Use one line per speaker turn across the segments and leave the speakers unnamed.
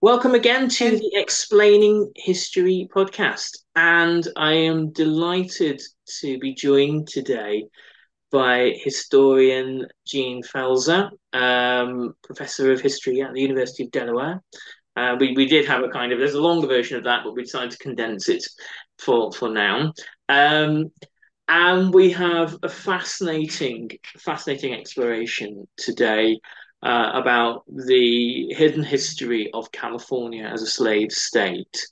Welcome again to the Explaining History podcast. And I am delighted to be joined today by historian Jean Pfaelzer, um, professor of history at the University of Delaware. Uh, we, we did have a kind of, there's a longer version of that, but we decided to condense it for, for now. Um, and we have a fascinating, fascinating exploration today uh, about the hidden history of California as a slave state.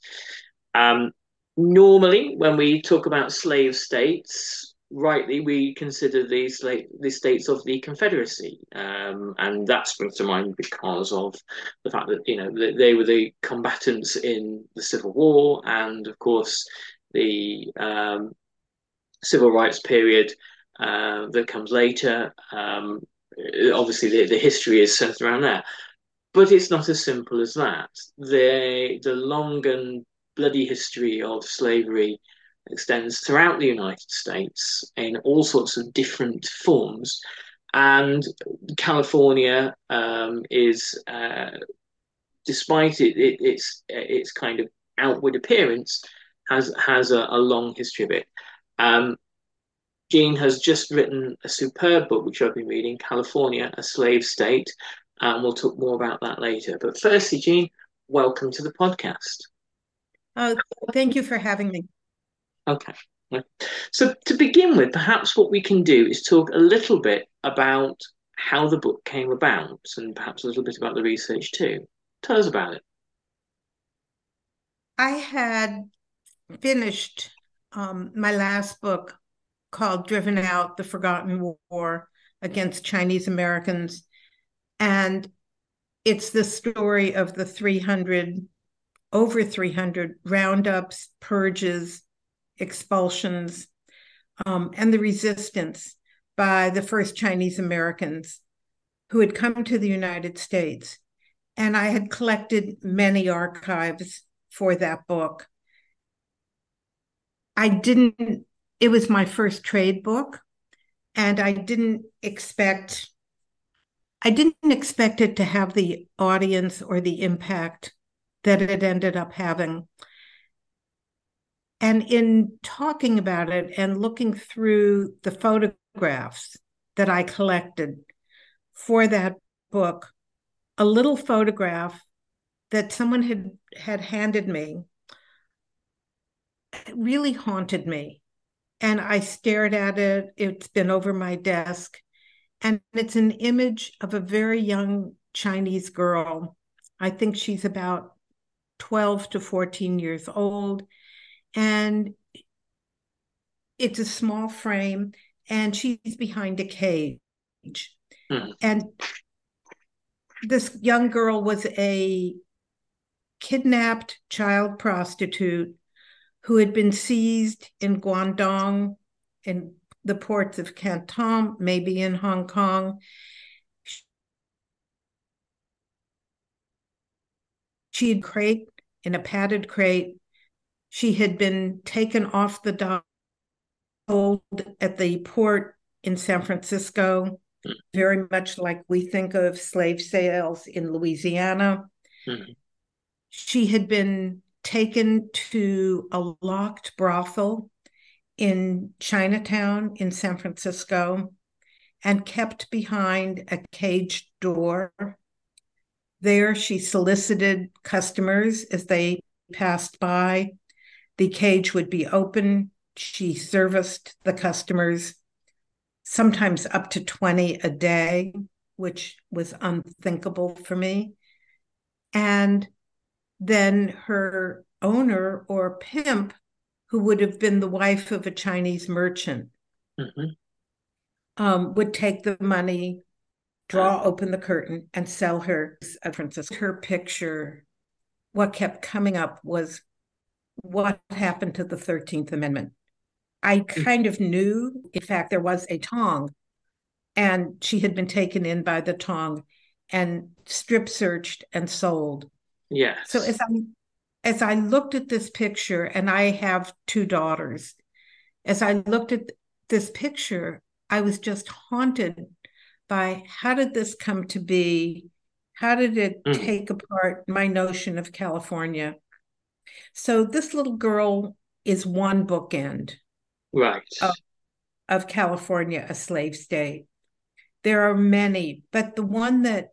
Um, normally, when we talk about slave states, rightly we consider the slave the states of the Confederacy, um, and that springs to mind because of the fact that you know they were the combatants in the Civil War, and of course the um, civil rights period uh, that comes later. Um, obviously the, the history is centered around there. But it's not as simple as that. The, the long and bloody history of slavery extends throughout the United States in all sorts of different forms. And California um, is, uh, despite it, it, its its kind of outward appearance, has has a, a long history of it. Um, Jean has just written a superb book, which I've been reading, California, a Slave State. And we'll talk more about that later. But firstly, Jean, welcome to the podcast.
Oh, thank you for having me.
Okay. So, to begin with, perhaps what we can do is talk a little bit about how the book came about and perhaps a little bit about the research too. Tell us about it.
I had finished um, my last book called Driven Out The Forgotten War Against Chinese Americans. And it's the story of the 300, over 300 roundups, purges, expulsions, um, and the resistance by the first Chinese Americans who had come to the United States. And I had collected many archives for that book. I didn't it was my first trade book and I didn't expect I didn't expect it to have the audience or the impact that it ended up having. And in talking about it and looking through the photographs that I collected for that book, a little photograph that someone had had handed me really haunted me and I stared at it. It's been over my desk. And it's an image of a very young Chinese girl. I think she's about 12 to 14 years old. And it's a small frame, and she's behind a cage.
Hmm.
And this young girl was a kidnapped child prostitute who had been seized in Guangdong in the ports of Canton, maybe in Hong Kong. She had crate in a padded crate. She had been taken off the dock at the port in San Francisco, very much like we think of slave sales in Louisiana.
Mhm.
She had been taken to a locked brothel in Chinatown in San Francisco and kept behind a caged door. There, she solicited customers as they passed by. The cage would be open. She serviced the customers, sometimes up to 20 a day, which was unthinkable for me. And then her owner or pimp, who would have been the wife of a Chinese merchant,
Mhm.
um, would take the money, draw open the curtain, and sell her a princess. Her picture, what kept coming up was what happened to the 13th Amendment. I kind of knew, in fact, there was a Tong, and she had been taken in by the Tong and strip searched and sold.
Yes.
So as I as I looked at this picture, and I have two daughters, as I looked at this picture, I was just haunted by how did this come to be? How did it
Mhm.
take apart my notion of California? So this little girl is one bookend
right.
Oh. of California, a slave state. There are many, but the one that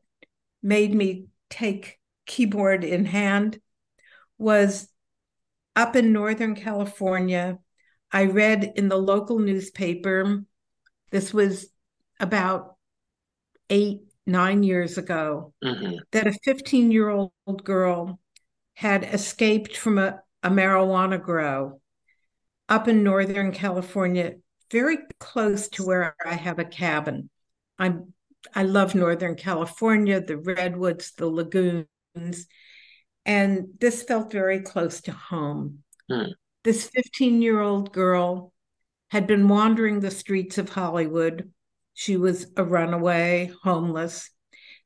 made me take keyboard in hand was up in Northern California. I read in the local newspaper, this was about eight, nine years ago,
Mhm.
that a 15 year old girl had escaped from a, a marijuana grow up in Northern California, very close to where I have a cabin. I'm I love Northern California, the redwoods, the lagoons, and this felt very close to home.
Hmm.
This 15 year old girl had been wandering the streets of Hollywood. She was a runaway, homeless,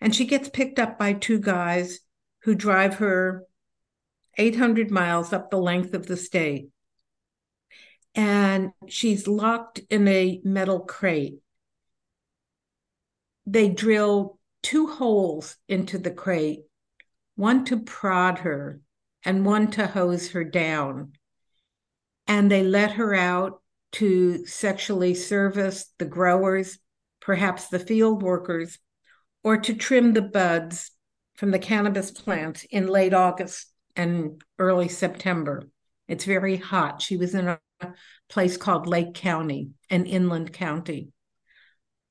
and she gets picked up by two guys who drive her 800 miles up the length of the state. And she's locked in a metal crate. They drill two holes into the crate, one to prod her and one to hose her down. And they let her out to sexually service the growers, perhaps the field workers, or to trim the buds from the cannabis plants in late August and early September. It's very hot. She was in a place called Lake County, an inland county.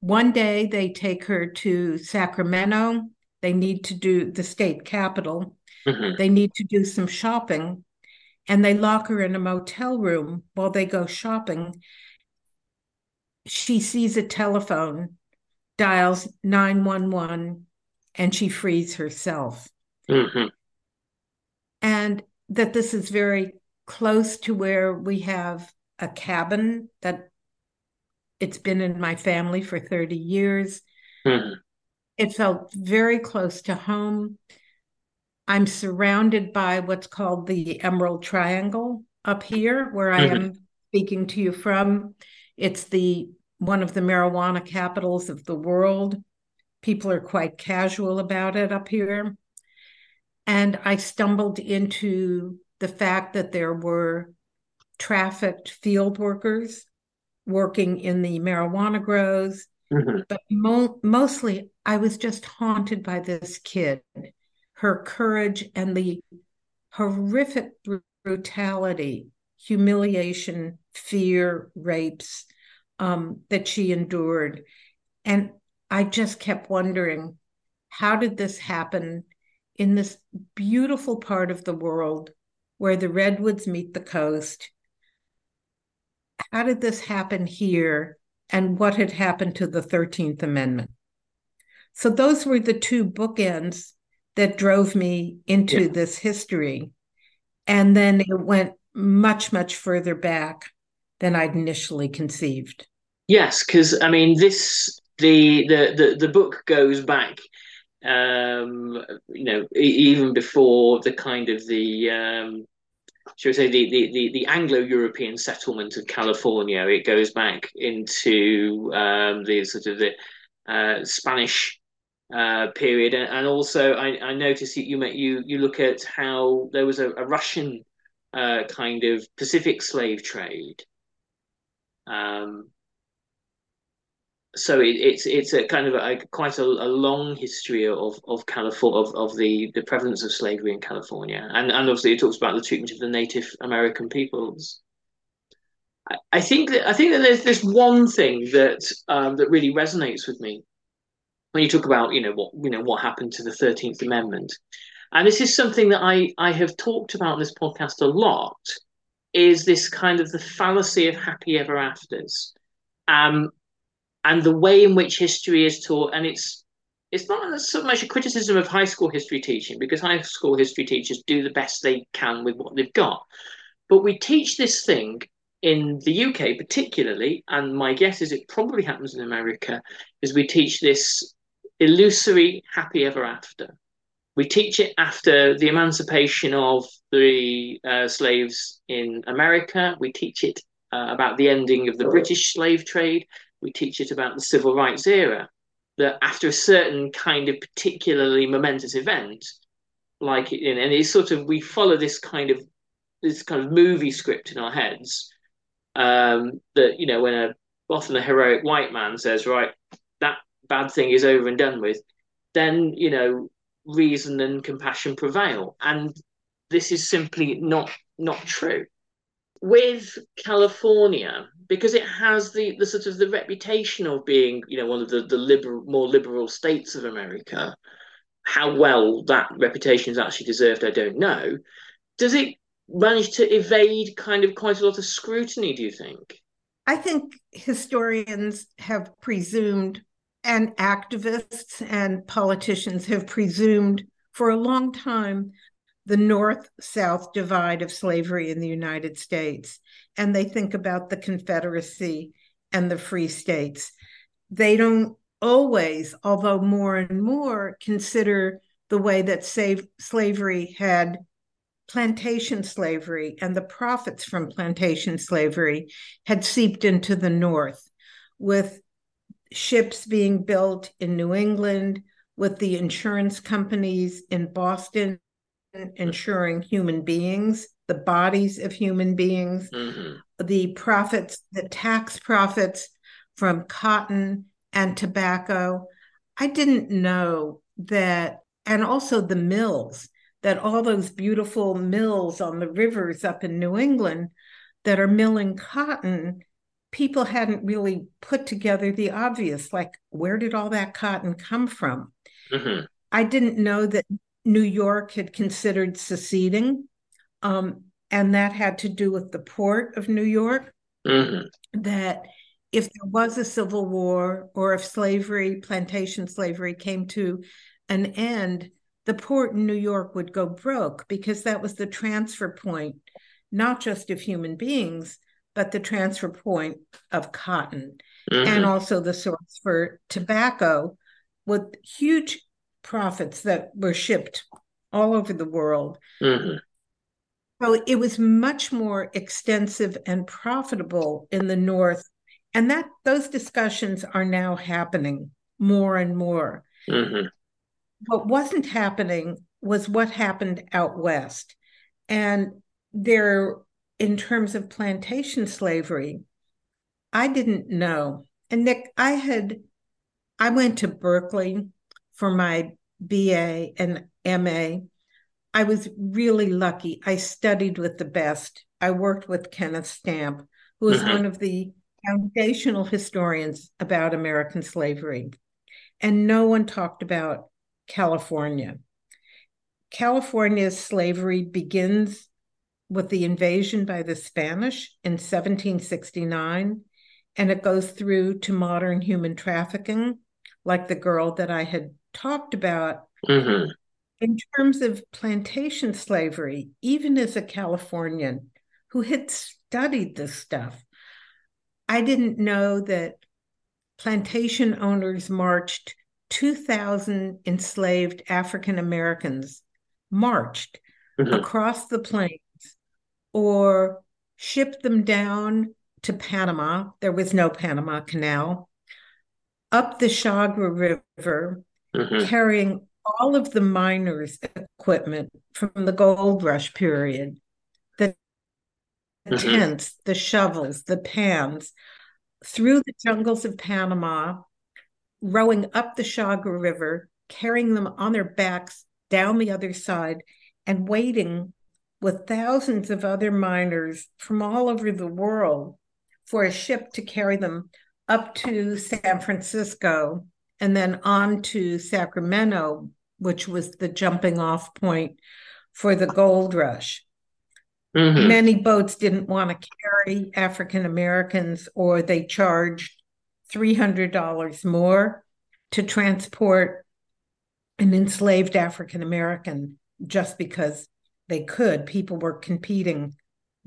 One day they take her to Sacramento. They need to do the state capital.
Mhm.
They need to do some shopping and they lock her in a motel room while they go shopping. She sees a telephone, dials 911, and she frees herself.
Mhm.
And that this is very close to where we have a cabin that it's been in my family for 30 years.
Mhm.
It felt very close to home. I'm surrounded by what's called the Emerald Triangle up here, where I mm-hmm. am speaking to you from. It's the one of the marijuana capitals of the world. People are quite casual about it up here. And I stumbled into the fact that there were trafficked field workers working in the marijuana grows,
Mhm.
but mo- mostly I was just haunted by this kid, her courage and the horrific br- brutality, humiliation, fear, rapes um, that she endured. And I just kept wondering how did this happen in this beautiful part of the world where the redwoods meet the coast, how did this happen here and what had happened to the 13th Amendment. So those were the two bookends that drove me into yeah. this history. And then it went much, much further back than I'd initially conceived.
Yes, because I mean this the, the the the book goes back um you know even before the kind of the um should we say the the the, the Anglo-European settlement of California it goes back into um the sort of the uh, Spanish uh, period, and, and also I, I noticed you met you you look at how there was a, a Russian uh, kind of Pacific slave trade. Um, so it, it's it's a kind of a, quite a, a, long history of of California of, of the the prevalence of slavery in California, and and obviously it talks about the treatment of the Native American peoples. I, I think that I think that there's this one thing that um, that really resonates with me when you talk about you know what you know what happened to the Thirteenth Amendment, and this is something that I I have talked about in this podcast a lot, is this kind of the fallacy of happy ever afters, um, and the way in which history is taught, and it's it's not so much a criticism of high school history teaching because high school history teachers do the best they can with what they've got, but we teach this thing in the UK particularly, and my guess is it probably happens in America, is we teach this illusory happy ever after. We teach it after the emancipation of the uh, slaves in America. We teach it uh, about the ending of the British slave trade. We teach it about the civil rights era. That after a certain kind of particularly momentous event, like in and it's sort of we follow this kind of this kind of movie script in our heads. Um, that you know when a often a heroic white man says, right, that bad thing is over and done with, then you know reason and compassion prevail, and this is simply not not true. With California, because it has the the sort of the reputation of being you know one of the the liberal more liberal states of America, how well that reputation is actually deserved, I don't know. Does it manage to evade kind of quite a lot of scrutiny? Do you think?
I think historians have presumed and activists and politicians have presumed for a long time the north south divide of slavery in the United States. And they think about the Confederacy and the free states. They don't always, although more and more, consider the way that save, slavery had plantation slavery and the profits from plantation slavery had seeped into the North with ships being built in New England, with the insurance companies in Boston insuring human beings, the bodies of human beings, mm-hmm. the profits, the tax profits from cotton and tobacco. I didn't know that, and also the mills, that all those beautiful mills on the rivers up in New England that are milling cotton people hadn't really put together the obvious like where did all that cotton come from mm-hmm. i didn't know that new york had considered seceding um, and that had to do with the port of new york mm-hmm. that if there was a civil war or if slavery plantation slavery came to an end the port in new york would go broke because that was the transfer point not just of human beings but the transfer point of cotton mm-hmm. and also the source for tobacco with huge profits that were shipped all over the world. Mm-hmm. So it was much more extensive and profitable in the North. And that those discussions are now happening more and more. Mm-hmm. What wasn't happening was what happened out west. And there in terms of plantation slavery, I didn't know. And Nick, I had, I went to Berkeley for my BA and MA. I was really lucky. I studied with the best. I worked with Kenneth Stampp, who is mm-hmm. one of the foundational historians about American slavery. And no one talked about California. California's slavery begins with the invasion by the Spanish in 1769, and it goes through to modern human trafficking, like the girl that I had talked about.
Mm-hmm.
In terms of plantation slavery, even as a Californian who had studied this stuff, I didn't know that plantation owners marched 2,000 enslaved African Americans marched mm-hmm. across the plains or shipped them down to Panama. There was no Panama Canal, up the Chagres River, mm-hmm. carrying all of the miners' equipment from the gold rush period the mm-hmm. tents, the shovels, the pans through the jungles of Panama, rowing up the Chagres River, carrying them on their backs down the other side, and waiting with thousands of other miners from all over the world for a ship to carry them up to San Francisco and then on to Sacramento, which was the jumping off point for the gold rush. Mm-hmm. Many boats didn't want to carry African Americans, or they charged $300 more to transport an enslaved African American just because they could. People were competing,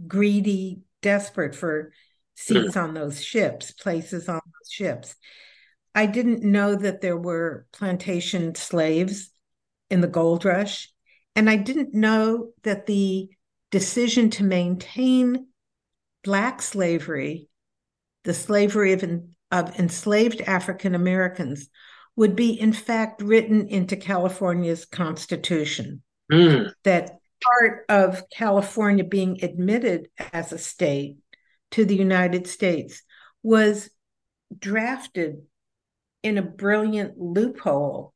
greedy, desperate for seats mm-hmm. on those ships, places on those ships. I didn't know that there were plantation slaves in the gold rush. And I didn't know that the decision to maintain Black slavery, the slavery of, of enslaved African Americans, would be in fact written into California's constitution. Mm. That part of California being admitted as a state to the United States was drafted in a brilliant loophole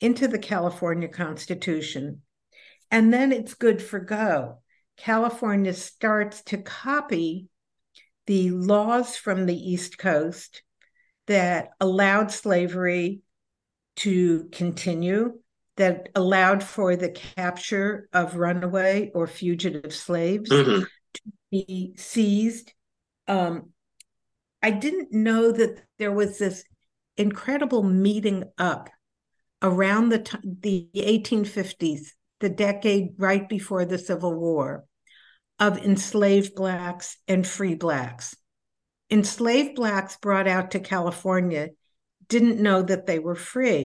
into the California Constitution. And then it's good for go. California starts to copy the laws from the East Coast that allowed slavery to continue, that allowed for the capture of runaway or fugitive slaves mm-hmm. to be seized. Um, I didn't know that there was this incredible meeting up around the t- the 1850s the decade right before the Civil War, of enslaved Blacks and free Blacks. Enslaved Blacks brought out to California didn't know that they were free.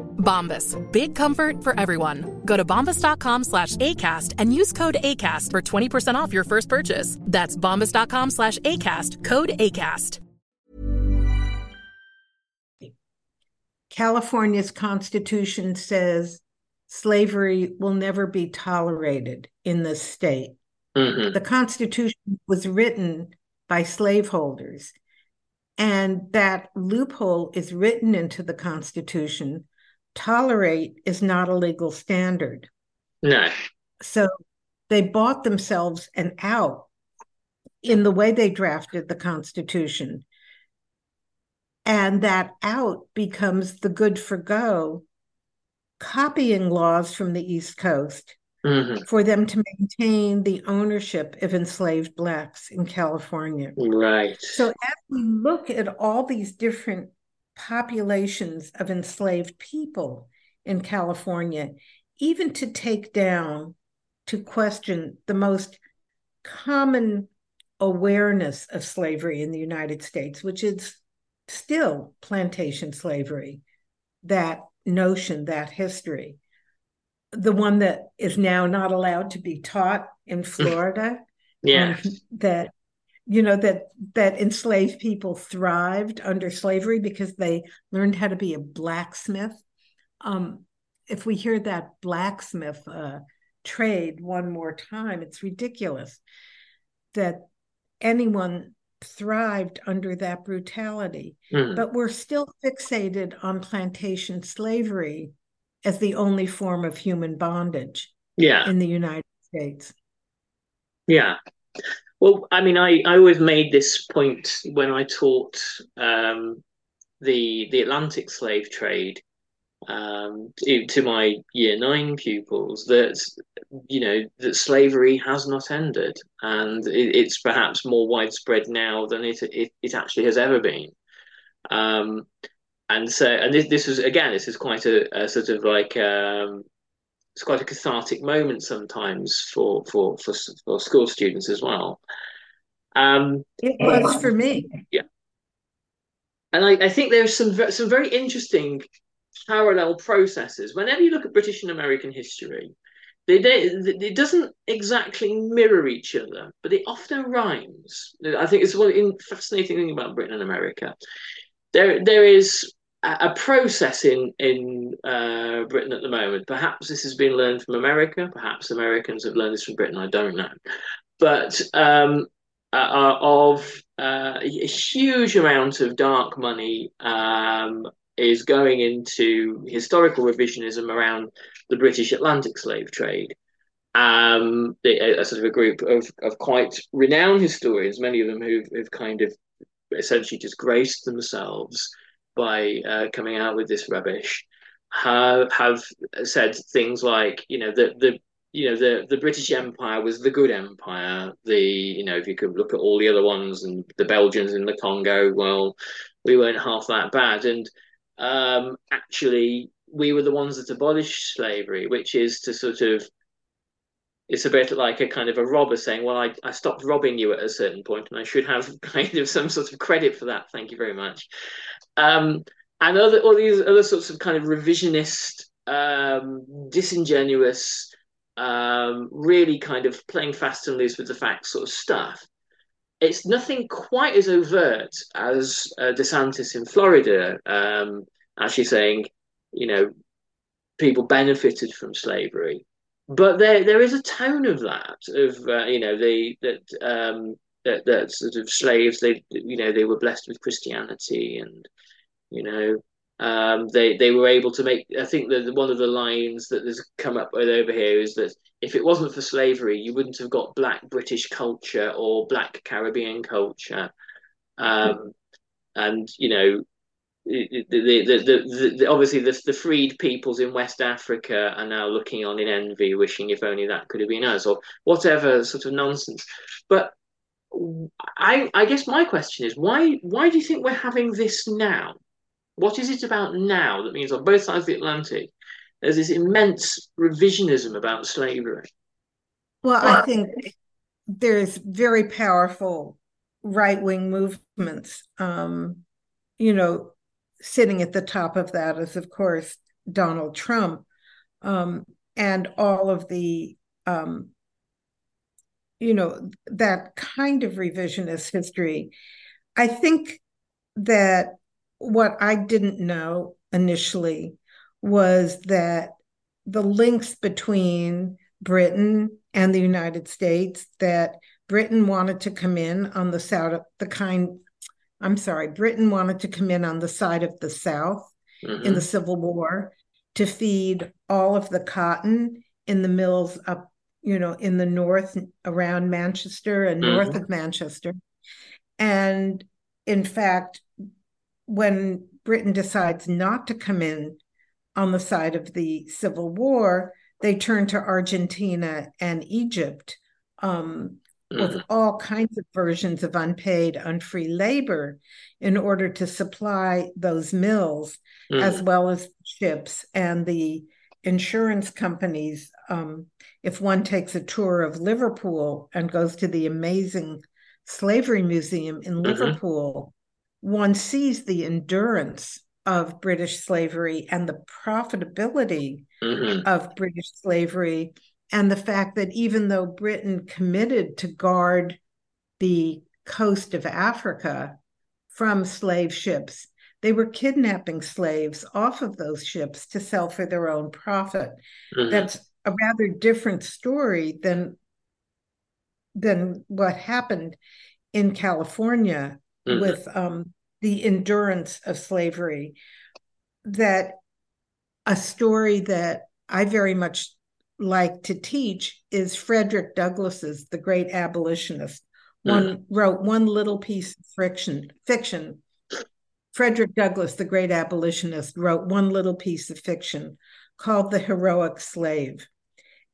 Bombas, big comfort for everyone. Go to bombas.com slash ACAST and use code ACAST for 20% off your first purchase. That's bombas.com slash ACAST, code ACAST.
California's constitution says slavery will never be tolerated in this state. Mm-hmm. The constitution was written by slaveholders. And that loophole is written into the Constitution. Tolerate is not a legal standard.
No.
So they bought themselves an out in the way they drafted the Constitution. And that out becomes the good for go, copying laws from the East Coast
Mhm.
for them to maintain the ownership of enslaved Blacks in California.
Right.
So as we look at all these different populations of enslaved people in California, even to take down, to question the most common awareness of slavery in the United States, which is still plantation slavery, that notion, that history. The one that is now not allowed to be taught in mm. Florida
Yeah.
that you know that that enslaved people thrived under slavery because they learned how to be a blacksmith um, if we hear that blacksmith uh, trade one more time it's ridiculous that anyone thrived under that brutality
Mhm.
but we're still fixated on plantation slavery as the only form of human bondage
Yeah.
in the united states
Yeah. Well, I mean, I, I always made this point when I taught um, the the Atlantic slave trade um, to, to my year nine pupils that you know that slavery has not ended, and it, it's perhaps more widespread now than it it, it actually has ever been. Um, and so, and this this was again, this is quite a, a sort of like um, it's quite a cathartic moment sometimes for for for, for school students as well. Um,
it was for me
yeah, and I, I think there's some some very interesting parallel processes. Whenever you look at British and American history, they, they it doesn't exactly mirror each other, but it often rhymes. I think it's one fascinating thing about Britain and America. There there is a, process in in uh, Britain at the moment. Perhaps this has been learned from America. Perhaps Americans have learned this from Britain. I don't know, but um, uh, of uh, a huge amount of dark money um, is going into historical revisionism around the British Atlantic slave trade. Um, a, a sort of a group of, of quite renowned historians, many of them who've, who've kind of essentially disgraced themselves by uh, coming out with this rubbish, have have said things like, you know, the the you know the the British Empire was the good empire. The you know if you could look at all the other ones and the Belgians in the Congo, well, we weren't half that bad. And um, actually, we were the ones that abolished slavery, which is to sort of it's a bit like a kind of a robber saying, "Well, I, I stopped robbing you at a certain point, and I should have kind of some sort of credit for that. Thank you very much." Um, and other all these other sorts of kind of revisionist, um, disingenuous um, really kind of playing fast and loose with the facts sort of stuff. It's nothing quite as overt as uh, DeSantis in Florida, um, actually saying, you know, people benefited from slavery, but there there is a tone of that of uh, you know the that um, that that sort of slaves they you know they were blessed with Christianity and you know um, they they were able to make. I think that one of the lines that has come up over here is that if it wasn't for slavery, you wouldn't have got Black British culture or Black Caribbean culture, um, and you know. The, the, the, the, obviously the, the freed peoples in West Africa are now looking on in envy, wishing if only that could have been us, or whatever sort of nonsense. But I, I guess my question is why why do you think we're having this now? What is it about now that means on both sides of the Atlantic there's this immense revisionism about slavery?
Well, I think there's very powerful right wing movements. Um, you know, sitting at the top of that is, of course, Donald Trump um, and all of the, um, you know, that kind of revisionist history. I think that what I didn't know initially was that the links between Britain and the United States that Britain wanted to come in on the south the kind I'm sorry Britain wanted to come in on the side of the south mm-hmm. in the Civil War to feed all of the cotton in the mills up you know in the north around Manchester and mm-hmm. north of Manchester and in fact when Britain decides not to come in on the side of the Civil War, they turn to Argentina and Egypt um, with
Mm.
all kinds of versions of unpaid, unfree labor in order to supply those mills, as
Mm.
well as ships and the insurance companies. Um, if one takes a tour of Liverpool and goes to the amazing slavery museum in
Mhm.
Liverpool, one sees the endurance of British slavery and the profitability
Mhm.
of British slavery, and the fact that even though Britain committed to guard the coast of Africa from slave ships, they were kidnapping slaves off of those ships to sell for their own profit.
Mhm.
That's a rather different story than than what happened in California
Mhm.
with um, the endurance of slavery. That a story that I very much like to teach is Frederick Douglass's The Great Abolitionist. One wrote one little piece of fiction. Fiction. Frederick Douglass, the great abolitionist, wrote one little piece of fiction called The Heroic Slave.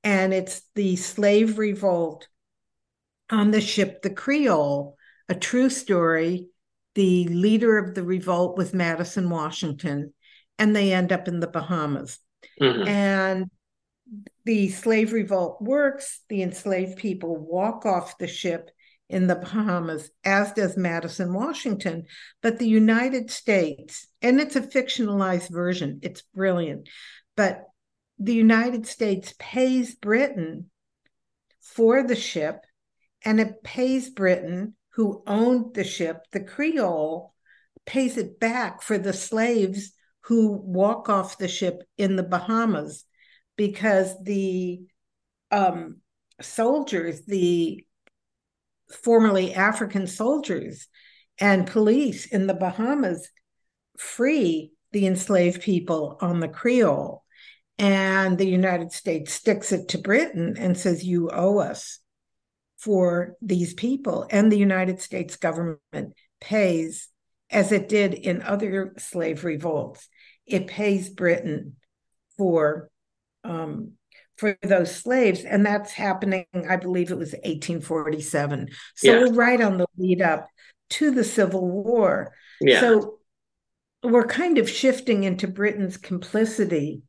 And it's the slave revolt on the ship the Creole, a true story. The leader of the revolt was Madison Washington, and they end up in the Bahamas.
Mhm.
And the slave revolt works. The enslaved people walk off the ship in the Bahamas, as does Madison Washington. But the United States, and it's a fictionalized version, it's brilliant, but the United States pays Britain for the ship, and it pays Britain, who owned the ship, the Creole, pays it back for the slaves who walk off the ship in the Bahamas because the um, soldiers, the formerly African soldiers and police in the Bahamas free the enslaved people on the Creole. And the United States sticks it to Britain and says, You owe us for these people. And the United States government pays, as it did in other slave revolts, it pays Britain for um, for those slaves, and that's happening. I believe it was 1847. So
Yeah.
we're right on the lead up to the Civil War.
Yeah.
So we're kind of shifting into Britain's complicity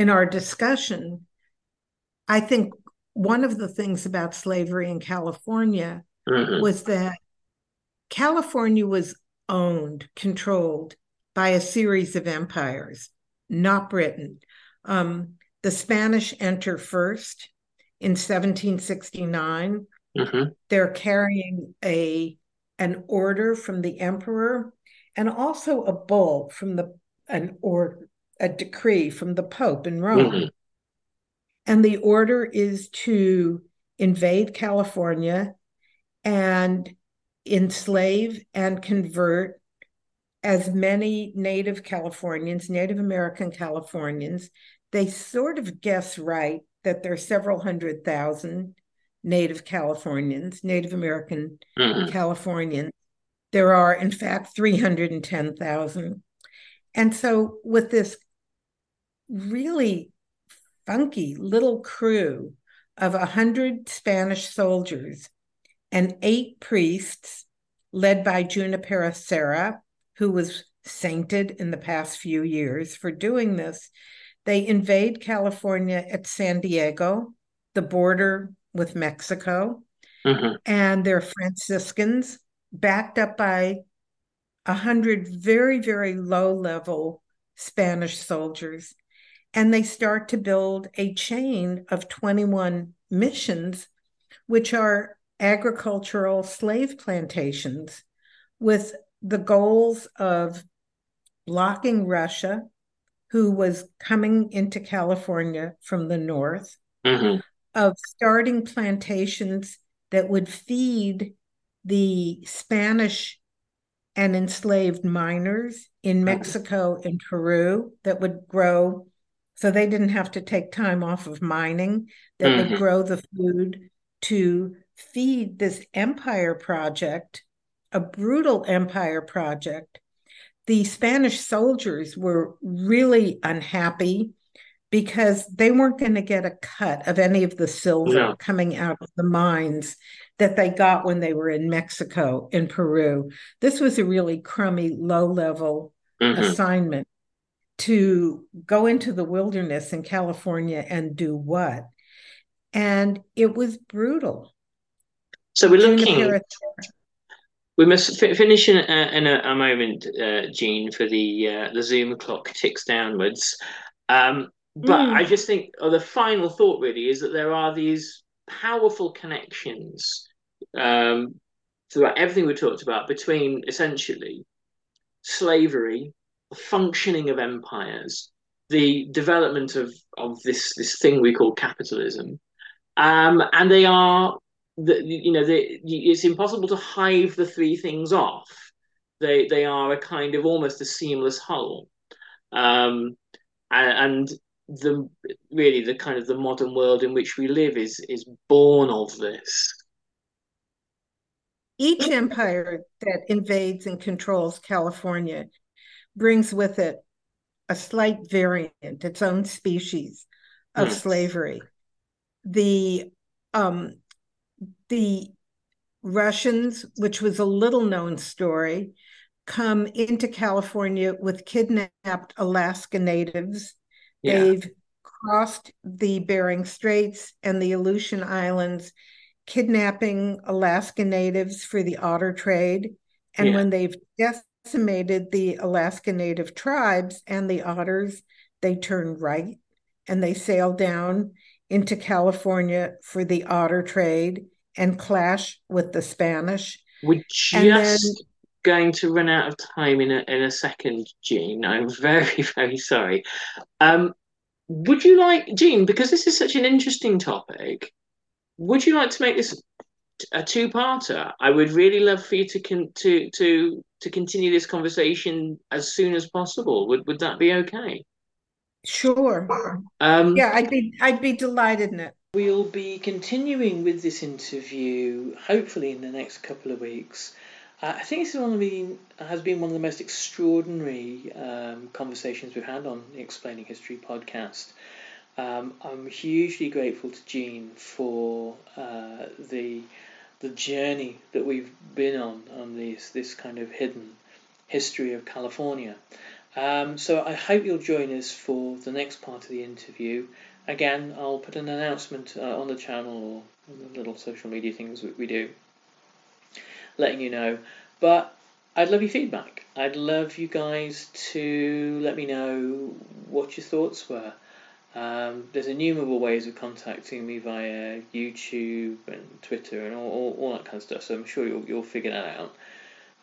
in our discussion. I think one of the things about slavery in California
Mhm.
was that California was owned, controlled by a series of empires, not Britain. Um, the Spanish enter first in 1769.
Mhm.
They're carrying a an order from the emperor and also a bull from the an or a decree from the pope in Rome.
Mhm.
And the order is to invade California and enslave and convert as many Native Californians, Native American Californians. They sort of guess right that there are several hundred thousand Native Californians, Native American
Mhm.
Californians. There are, in fact, 310,000. And so, with this really funky little crew of 100 Spanish soldiers and eight priests, led by Junipero Serra, who was sainted in the past few years for doing this, they invade California at San Diego, the border with Mexico
Mhm.
and they're Franciscans, backed up by a hundred very, very low level Spanish soldiers. And they start to build a chain of 21 missions, which are agricultural slave plantations with the goals of blocking Russia, who was coming into California from the north,
Mhm.
of starting plantations that would feed the Spanish and enslaved miners in Mexico and Peru that would grow. So they didn't have to take time off of mining, that would
Mhm.
grow the food to feed this empire project, a brutal empire project. the Spanish soldiers were really unhappy because they weren't going to get a cut of any of the silver no. coming out of the mines that they got when they were in Mexico and Peru. This was a really crummy, low level mm-hmm. assignment to go into the wilderness in California and do what? And it was brutal.
So we're looking. We must f- finish in, a, in a, a moment, uh, Jean, for the uh, the Zoom clock ticks downwards. Um, but mm. I just think, oh, the final thought really is that there are these powerful connections um, throughout everything we talked about between essentially slavery, functioning of empires, the development of, of this, this thing we call capitalism. Um, and they are, the, you know, it's impossible to hive the three things off. They, they are a kind of almost a seamless whole. Um, and, and the really the kind of the modern world in which we live is is born of this
each empire that invades and controls California brings with it a slight variant, its own species of mm. slavery. The um, the Russians, which was a little known story, come into California with kidnapped Alaska natives. Yeah. They've crossed the Bering Straits and the Aleutian Islands kidnapping Alaska natives for the otter trade. And yeah. when they've decimated the Alaska native tribes and the otters, they turn right and they sail down into California for the otter trade and clash with the Spanish.
We're just then, going to run out of time in a, in a second, Jean. I'm very, very sorry. Um, would you like, Jean, because this is such an interesting topic, would you like to make this a two-parter? I would really love for you to con- to to to continue this conversation as soon as possible. Would would that be okay?
Sure. Um, yeah, I'd be I'd be delighted in it.
We'll be continuing with this interview hopefully in the next couple of weeks. Uh, I think this is one of the has been one of the most extraordinary um, conversations we've had on the Explaining History podcast. Um, I'm hugely grateful to Jean for uh, the the journey that we've been on on this this kind of hidden history of California. Um, so I hope you'll join us for the next part of the interview. Again, I'll put an announcement uh, on the channel or the little social media things we, we do, letting you know. But I'd love your feedback. I'd love you guys to let me know what your thoughts were. Um, there's innumerable ways of contacting me via YouTube and Twitter and all, all, all that kind of stuff. So I'm sure you'll you'll figure that out.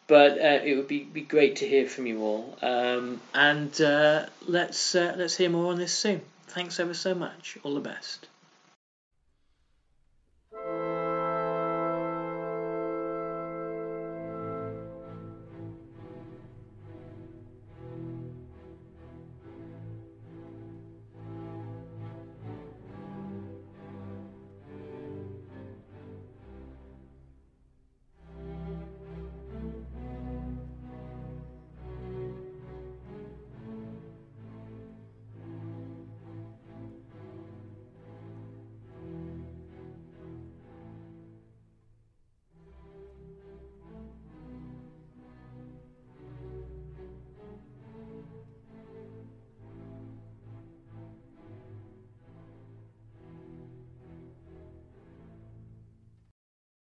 But uh, it would be, be great to hear from you all. Um, and uh, let's uh, let's hear more on this soon. Thanks ever so much. All the best.